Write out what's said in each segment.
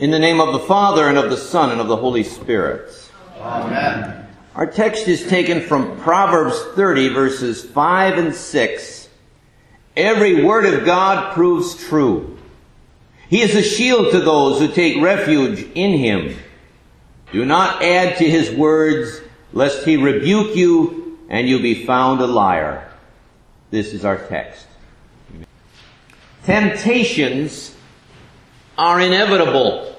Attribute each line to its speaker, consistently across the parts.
Speaker 1: In the name of the Father, and of the Son, and of the Holy Spirit.
Speaker 2: Amen.
Speaker 1: Our text is taken from Proverbs 30, verses 5 and 6. Every word of God proves true. He is a shield to those who take refuge in him. Do not add to his words, lest he rebuke you and you be found a liar. This is our text. Temptations are inevitable.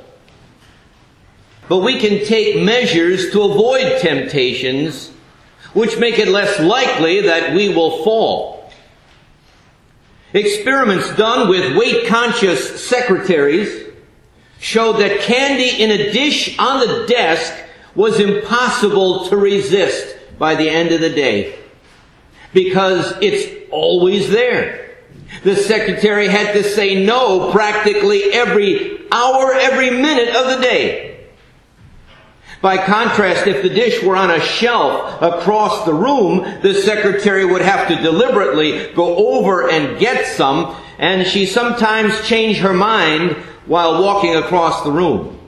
Speaker 1: But we can take measures to avoid temptations which make it less likely that we will fall. Experiments done with weight conscious secretaries showed that candy in a dish on the desk was impossible to resist by the end of the day because it's always there. The secretary had to say no practically every hour, every minute of the day. By contrast, if the dish were on a shelf across the room, the secretary would have to deliberately go over and get some, and she sometimes changed her mind while walking across the room.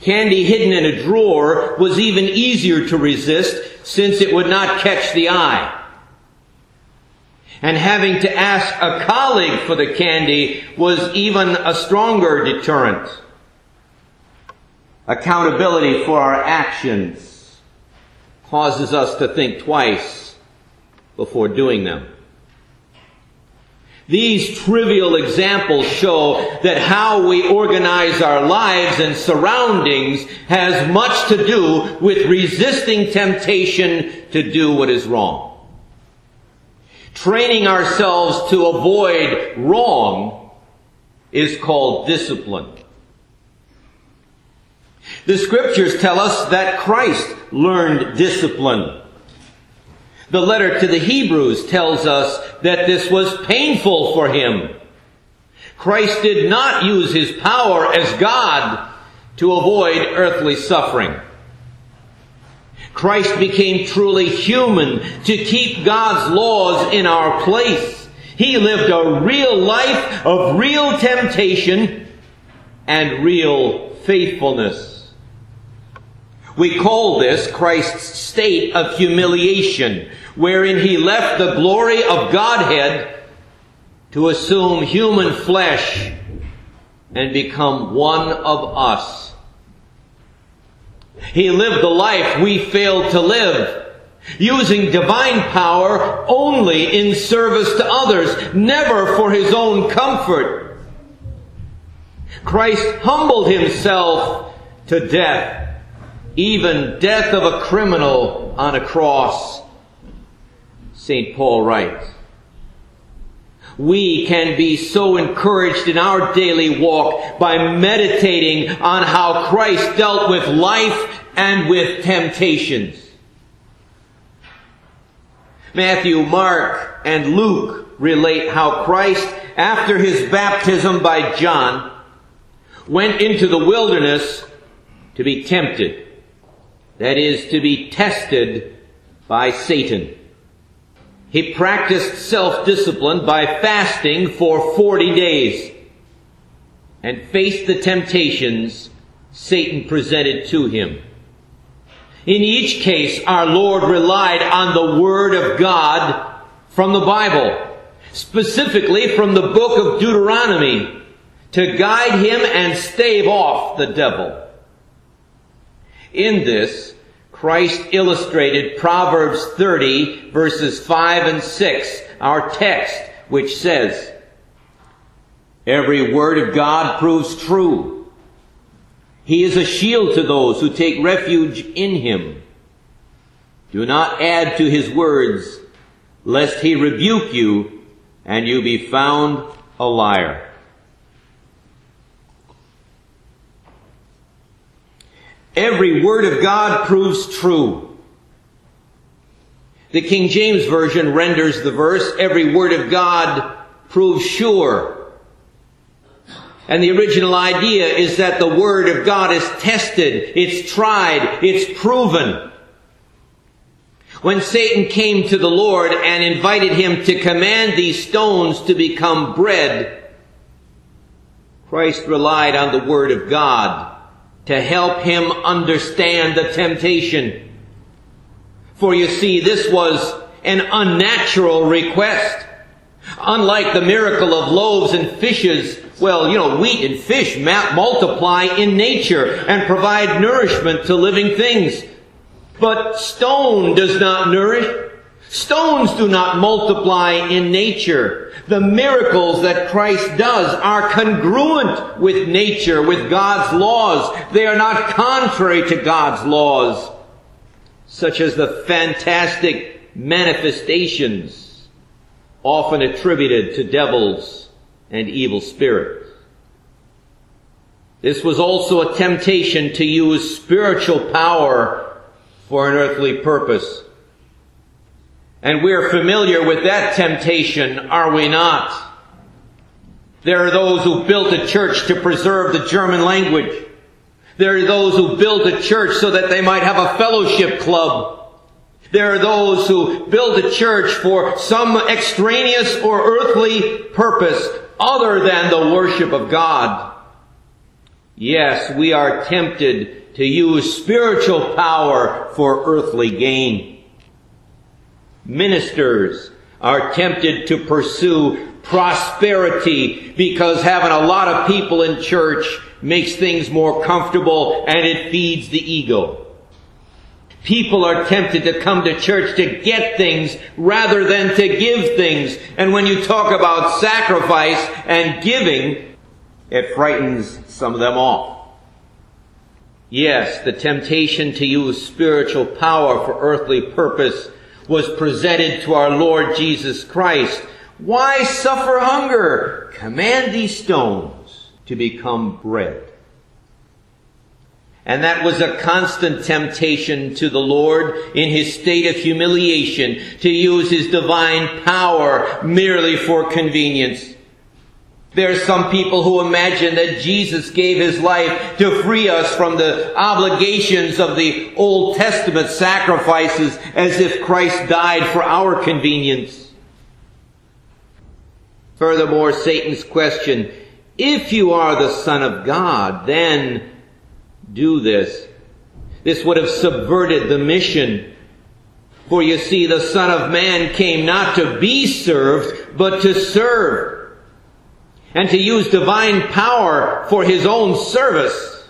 Speaker 1: Candy hidden in a drawer was even easier to resist since it would not catch the eye. And having to ask a colleague for the candy was even a stronger deterrent accountability for our actions causes us to think twice before doing them. These trivial examples show that how we organize our lives and surroundings has much to do with resisting temptation to do what is wrong. Training ourselves to avoid wrong is called discipline. The scriptures tell us that Christ learned discipline. The letter to the Hebrews tells us that this was painful for him. Christ did not use his power as God to avoid earthly suffering. Christ became truly human to keep God's laws in our place. He lived a real life of real temptation and real faithfulness. We call this Christ's state of humiliation, wherein he left the glory of Godhead to assume human flesh and become one of us. He lived the life we failed to live, using divine power only in service to others, never for his own comfort. Christ humbled himself to death even death of a criminal on a cross. St. Paul writes. We can be so encouraged in our daily walk by meditating on how Christ dealt with life and with temptations. Matthew, Mark, and Luke relate how Christ, after his baptism by John, went into the wilderness to be tempted. That is to be tested by Satan. He practiced self-discipline by fasting for 40 days and faced the temptations Satan presented to him. In each case, our Lord relied on the Word of God from the Bible, specifically from the book of Deuteronomy, to guide him and stave off the devil. In this, Christ illustrated Proverbs 30 verses 5 and 6, our text, which says, Every word of God proves true. He is a shield to those who take refuge in him. Do not add to his words, lest he rebuke you and you be found a liar. Every word of God proves true. The King James Version renders the verse, every word of God proves sure. And the original idea is that the Word of God is tested, it's tried, it's proven. When Satan came to the Lord and invited him to command these stones to become bread, Christ relied on the Word of God to help him understand the temptation. For you see, this was an unnatural request. Unlike the miracle of loaves and fishes, well, you know, wheat and fish multiply in nature and provide nourishment to living things. But stone does not nourish. Stones do not multiply in nature. The miracles that Christ does are congruent with nature, with God's laws. They are not contrary to God's laws, such as the fantastic manifestations often attributed to devils and evil spirits. This was also a temptation to use spiritual power for an earthly purpose. And we're familiar with that temptation, are we not? There are those who built a church to preserve the German language. There are those who built a church so that they might have a fellowship club. There are those who build a church for some extraneous or earthly purpose other than the worship of God. Yes, we are tempted to use spiritual power for earthly gain. Ministers are tempted to pursue prosperity because having a lot of people in church makes things more comfortable and it feeds the ego. People are tempted to come to church to get things rather than to give things. And when you talk about sacrifice and giving, it frightens some of them off. Yes, the temptation to use spiritual power for earthly purpose was presented to our Lord Jesus Christ. Why suffer hunger? Command these stones to become bread. And that was a constant temptation to the Lord in his state of humiliation to use his divine power merely for convenience. There are some people who imagine that Jesus gave his life to free us from the obligations of the Old Testament sacrifices as if Christ died for our convenience. Furthermore, Satan's question, if you are the Son of God, then do this. This would have subverted the mission. For you see, the Son of Man came not to be served, but to serve and to use divine power for his own service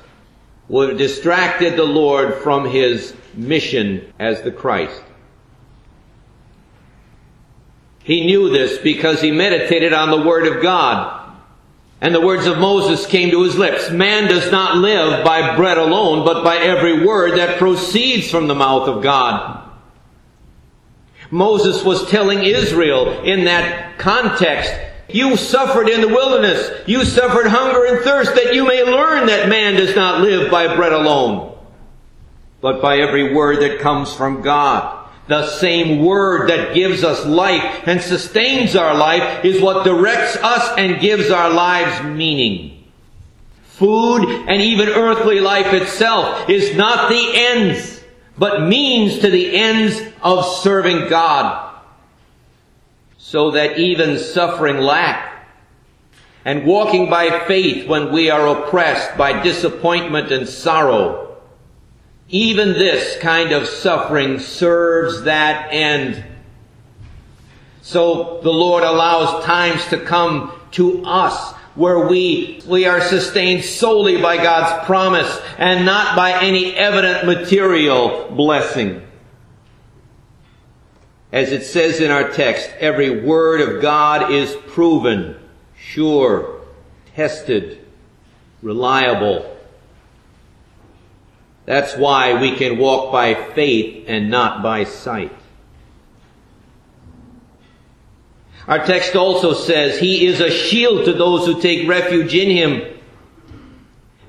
Speaker 1: would have distracted the Lord from his mission as the Christ. He knew this because he meditated on the Word of God. And the words of Moses came to his lips. Man does not live by bread alone, but by every word that proceeds from the mouth of God. Moses was telling Israel in that context you suffered in the wilderness. You suffered hunger and thirst that you may learn that man does not live by bread alone, but by every word that comes from God. The same word that gives us life and sustains our life is what directs us and gives our lives meaning. Food and even earthly life itself is not the ends, but means to the ends of serving God so that even suffering lack and walking by faith when we are oppressed by disappointment and sorrow, even this kind of suffering serves that end. So the Lord allows times to come to us where we, we are sustained solely by God's promise and not by any evident material blessing. As it says in our text, every word of God is proven, sure, tested, reliable. That's why we can walk by faith and not by sight. Our text also says he is a shield to those who take refuge in him.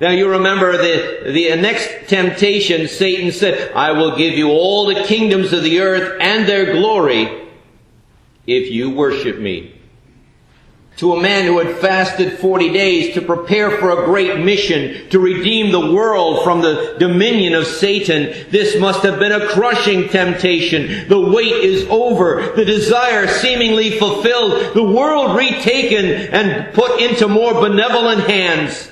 Speaker 1: Now you remember the, the next temptation, Satan said, I will give you all the kingdoms of the earth and their glory if you worship me. to a man who had fasted 40 days to prepare for a great mission to redeem the world from the dominion of Satan. This must have been a crushing temptation. The wait is over. The desire seemingly fulfilled. The world retaken and put into more benevolent hands.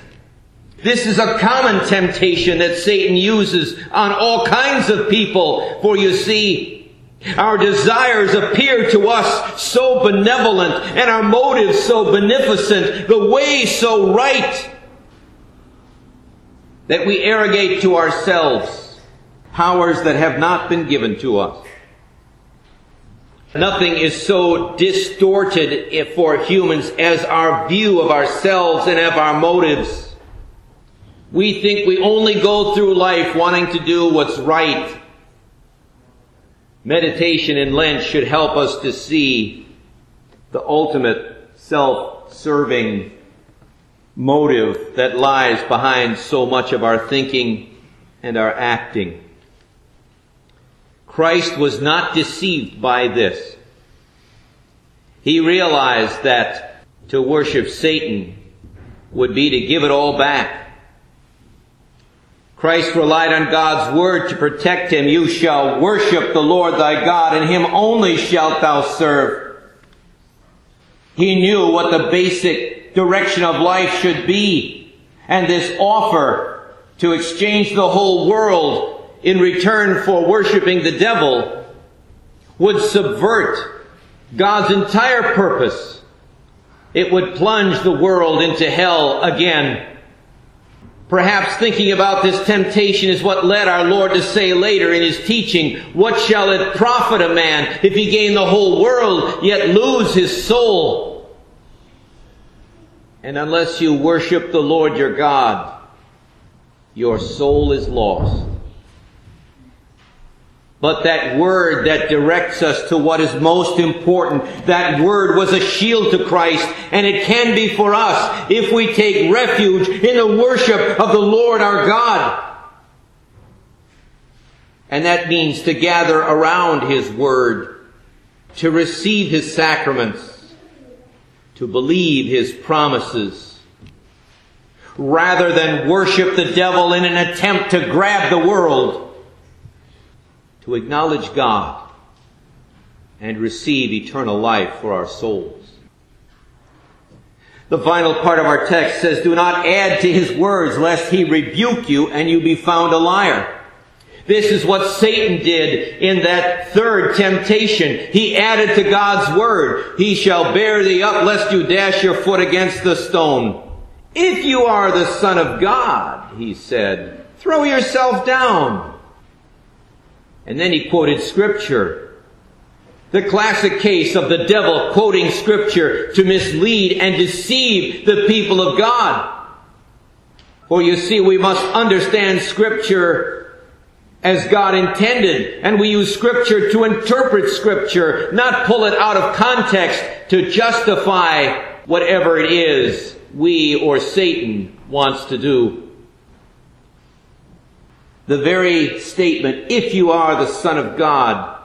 Speaker 1: This is a common temptation that Satan uses on all kinds of people. For you see, our desires appear to us so benevolent and our motives so beneficent, the way so right, that we arrogate to ourselves powers that have not been given to us. Nothing is so distorted for humans as our view of ourselves and of our motives. We think we only go through life wanting to do what's right Meditation in Lent should help us to see the ultimate self-serving motive that lies behind so much of our thinking and our acting. Christ was not deceived by this. He realized that to worship Satan would be to give it all back Christ relied on God's word to protect him. You shall worship the Lord thy God, and him only shalt thou serve. He knew what the basic direction of life should be. And this offer to exchange the whole world in return for worshiping the devil would subvert God's entire purpose. It would plunge the world into hell again. Perhaps thinking about this temptation is what led our Lord to say later in his teaching, what shall it profit a man if he gain the whole world yet lose his soul? And unless you worship the Lord your God, your soul is lost. But that word that directs us to what is most important, that word was a shield to Christ, and it can be for us if we take refuge in the worship of the Lord our God. And that means to gather around His Word, to receive His sacraments, to believe His promises, rather than worship the devil in an attempt to grab the world to acknowledge God and receive eternal life for our souls. The final part of our text says, Do not add to his words, lest he rebuke you and you be found a liar. This is what Satan did in that third temptation. He added to God's word, He shall bear thee up lest you dash your foot against the stone. If you are the Son of God, he said, throw yourself down. And then he quoted scripture. The classic case of the devil quoting scripture to mislead and deceive the people of God. For you see, we must understand scripture as God intended, and we use scripture to interpret scripture, not pull it out of context to justify whatever it is we or Satan wants to do. The very statement, if you are the Son of God,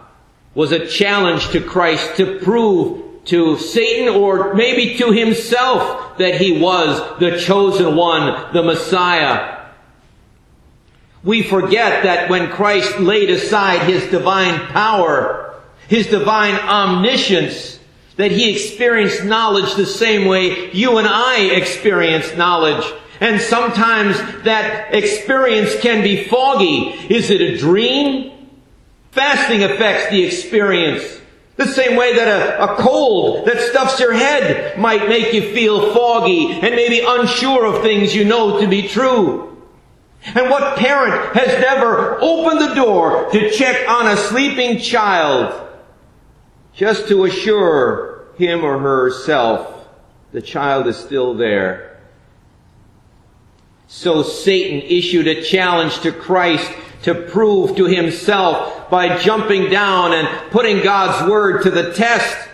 Speaker 1: was a challenge to Christ to prove to Satan or maybe to himself that he was the chosen one, the Messiah. We forget that when Christ laid aside his divine power, his divine omniscience, that he experienced knowledge the same way you and I experience knowledge. And sometimes that experience can be foggy. Is it a dream? Fasting affects the experience. The same way that a, a, cold that stuffs your head might make you feel foggy and maybe unsure of things you know to be true. And what parent has never opened the door to check on a sleeping child just to assure him or herself the child is still there? So Satan issued a challenge to Christ to prove to himself by jumping down and putting God's word to the test.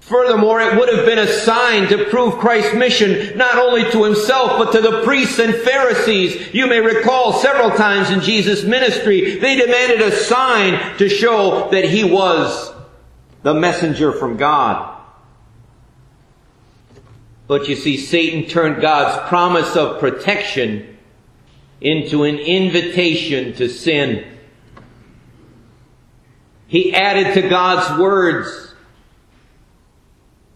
Speaker 1: Furthermore, it would have been a sign to prove Christ's mission not only to himself, but to the priests and Pharisees. You may recall several times in Jesus' ministry, they demanded a sign to show that he was the messenger from God. But you see, Satan turned God's promise of protection into an invitation to sin. He added to God's words,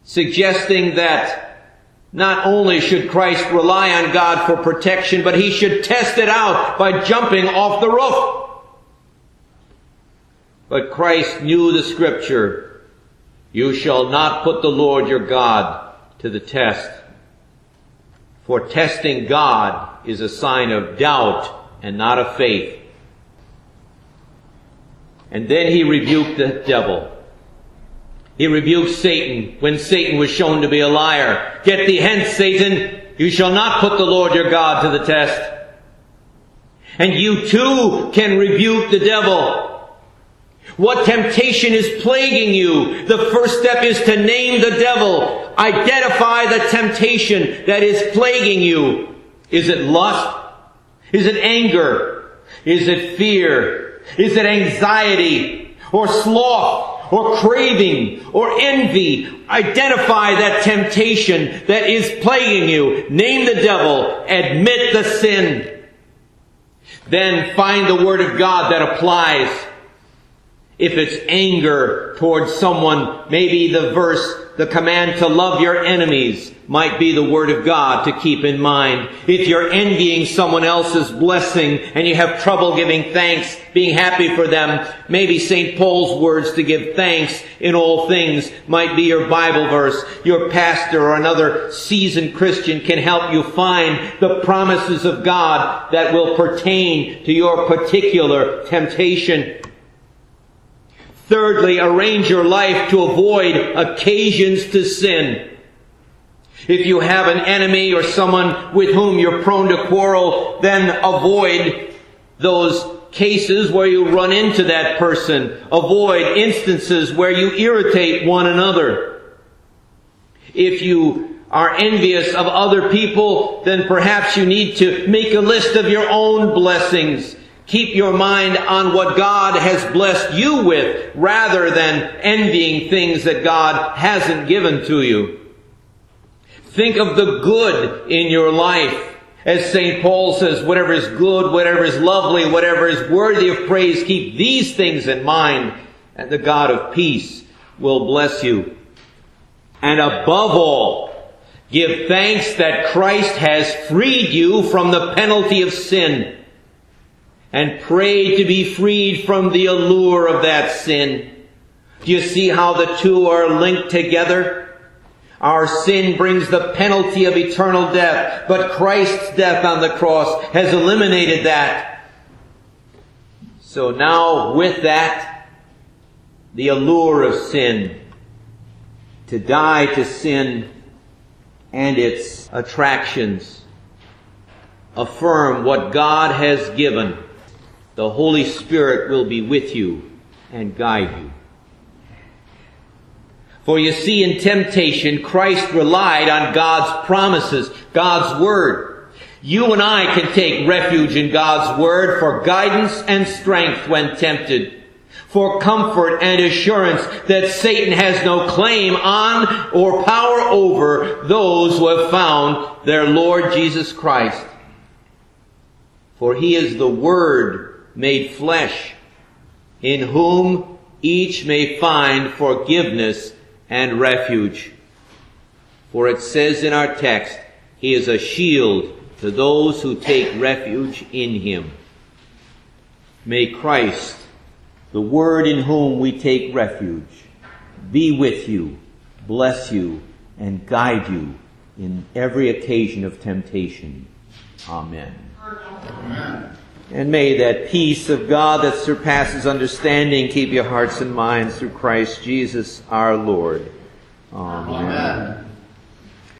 Speaker 1: suggesting that not only should Christ rely on God for protection, but he should test it out by jumping off the roof. But Christ knew the scripture, you shall not put the Lord your God to the test. For testing God is a sign of doubt and not of faith. And then he rebuked the devil. He rebuked Satan when Satan was shown to be a liar. Get thee hence, Satan. You shall not put the Lord your God to the test. And you too can rebuke the devil. What temptation is plaguing you? The first step is to name the devil. Identify the temptation that is plaguing you. Is it lust? Is it anger? Is it fear? Is it anxiety? Or sloth? Or craving? Or envy? Identify that temptation that is plaguing you. Name the devil. Admit the sin. Then find the Word of God that applies if it's anger towards someone, maybe the verse, the command to love your enemies might be the word of God to keep in mind. If you're envying someone else's blessing and you have trouble giving thanks, being happy for them, maybe St. Paul's words to give thanks in all things might be your Bible verse. Your pastor or another seasoned Christian can help you find the promises of God that will pertain to your particular temptation. Thirdly, arrange your life to avoid occasions to sin. If you have an enemy or someone with whom you're prone to quarrel, then avoid those cases where you run into that person. Avoid instances where you irritate one another. If you are envious of other people, then perhaps you need to make a list of your own blessings Keep your mind on what God has blessed you with rather than envying things that God hasn't given to you. Think of the good in your life. As St. Paul says, whatever is good, whatever is lovely, whatever is worthy of praise, keep these things in mind, and the God of peace will bless you. And above all, give thanks that Christ has freed you from the penalty of sin and pray to be freed from the allure of that sin. Do you see how the two are linked together? Our sin brings the penalty of eternal death, but Christ's death on the cross has eliminated that. So now with that, the allure of sin, to die to sin and its attractions, affirm what God has given the Holy Spirit will be with you and guide you. For you see, in temptation, Christ relied on God's promises, God's Word. You and I can take refuge in God's Word for guidance and strength when tempted, for comfort and assurance that Satan has no claim on or power over those who have found their Lord Jesus Christ. For He is the Word made flesh, in whom each may find forgiveness and refuge. For it says in our text, He is a shield to those who take refuge in Him. May Christ, the Word in whom we take refuge, be with you, bless you, and guide you in every occasion of temptation. Amen. Amen. And may that peace of God that surpasses understanding keep your hearts and minds through Christ Jesus our Lord. Amen. Amen.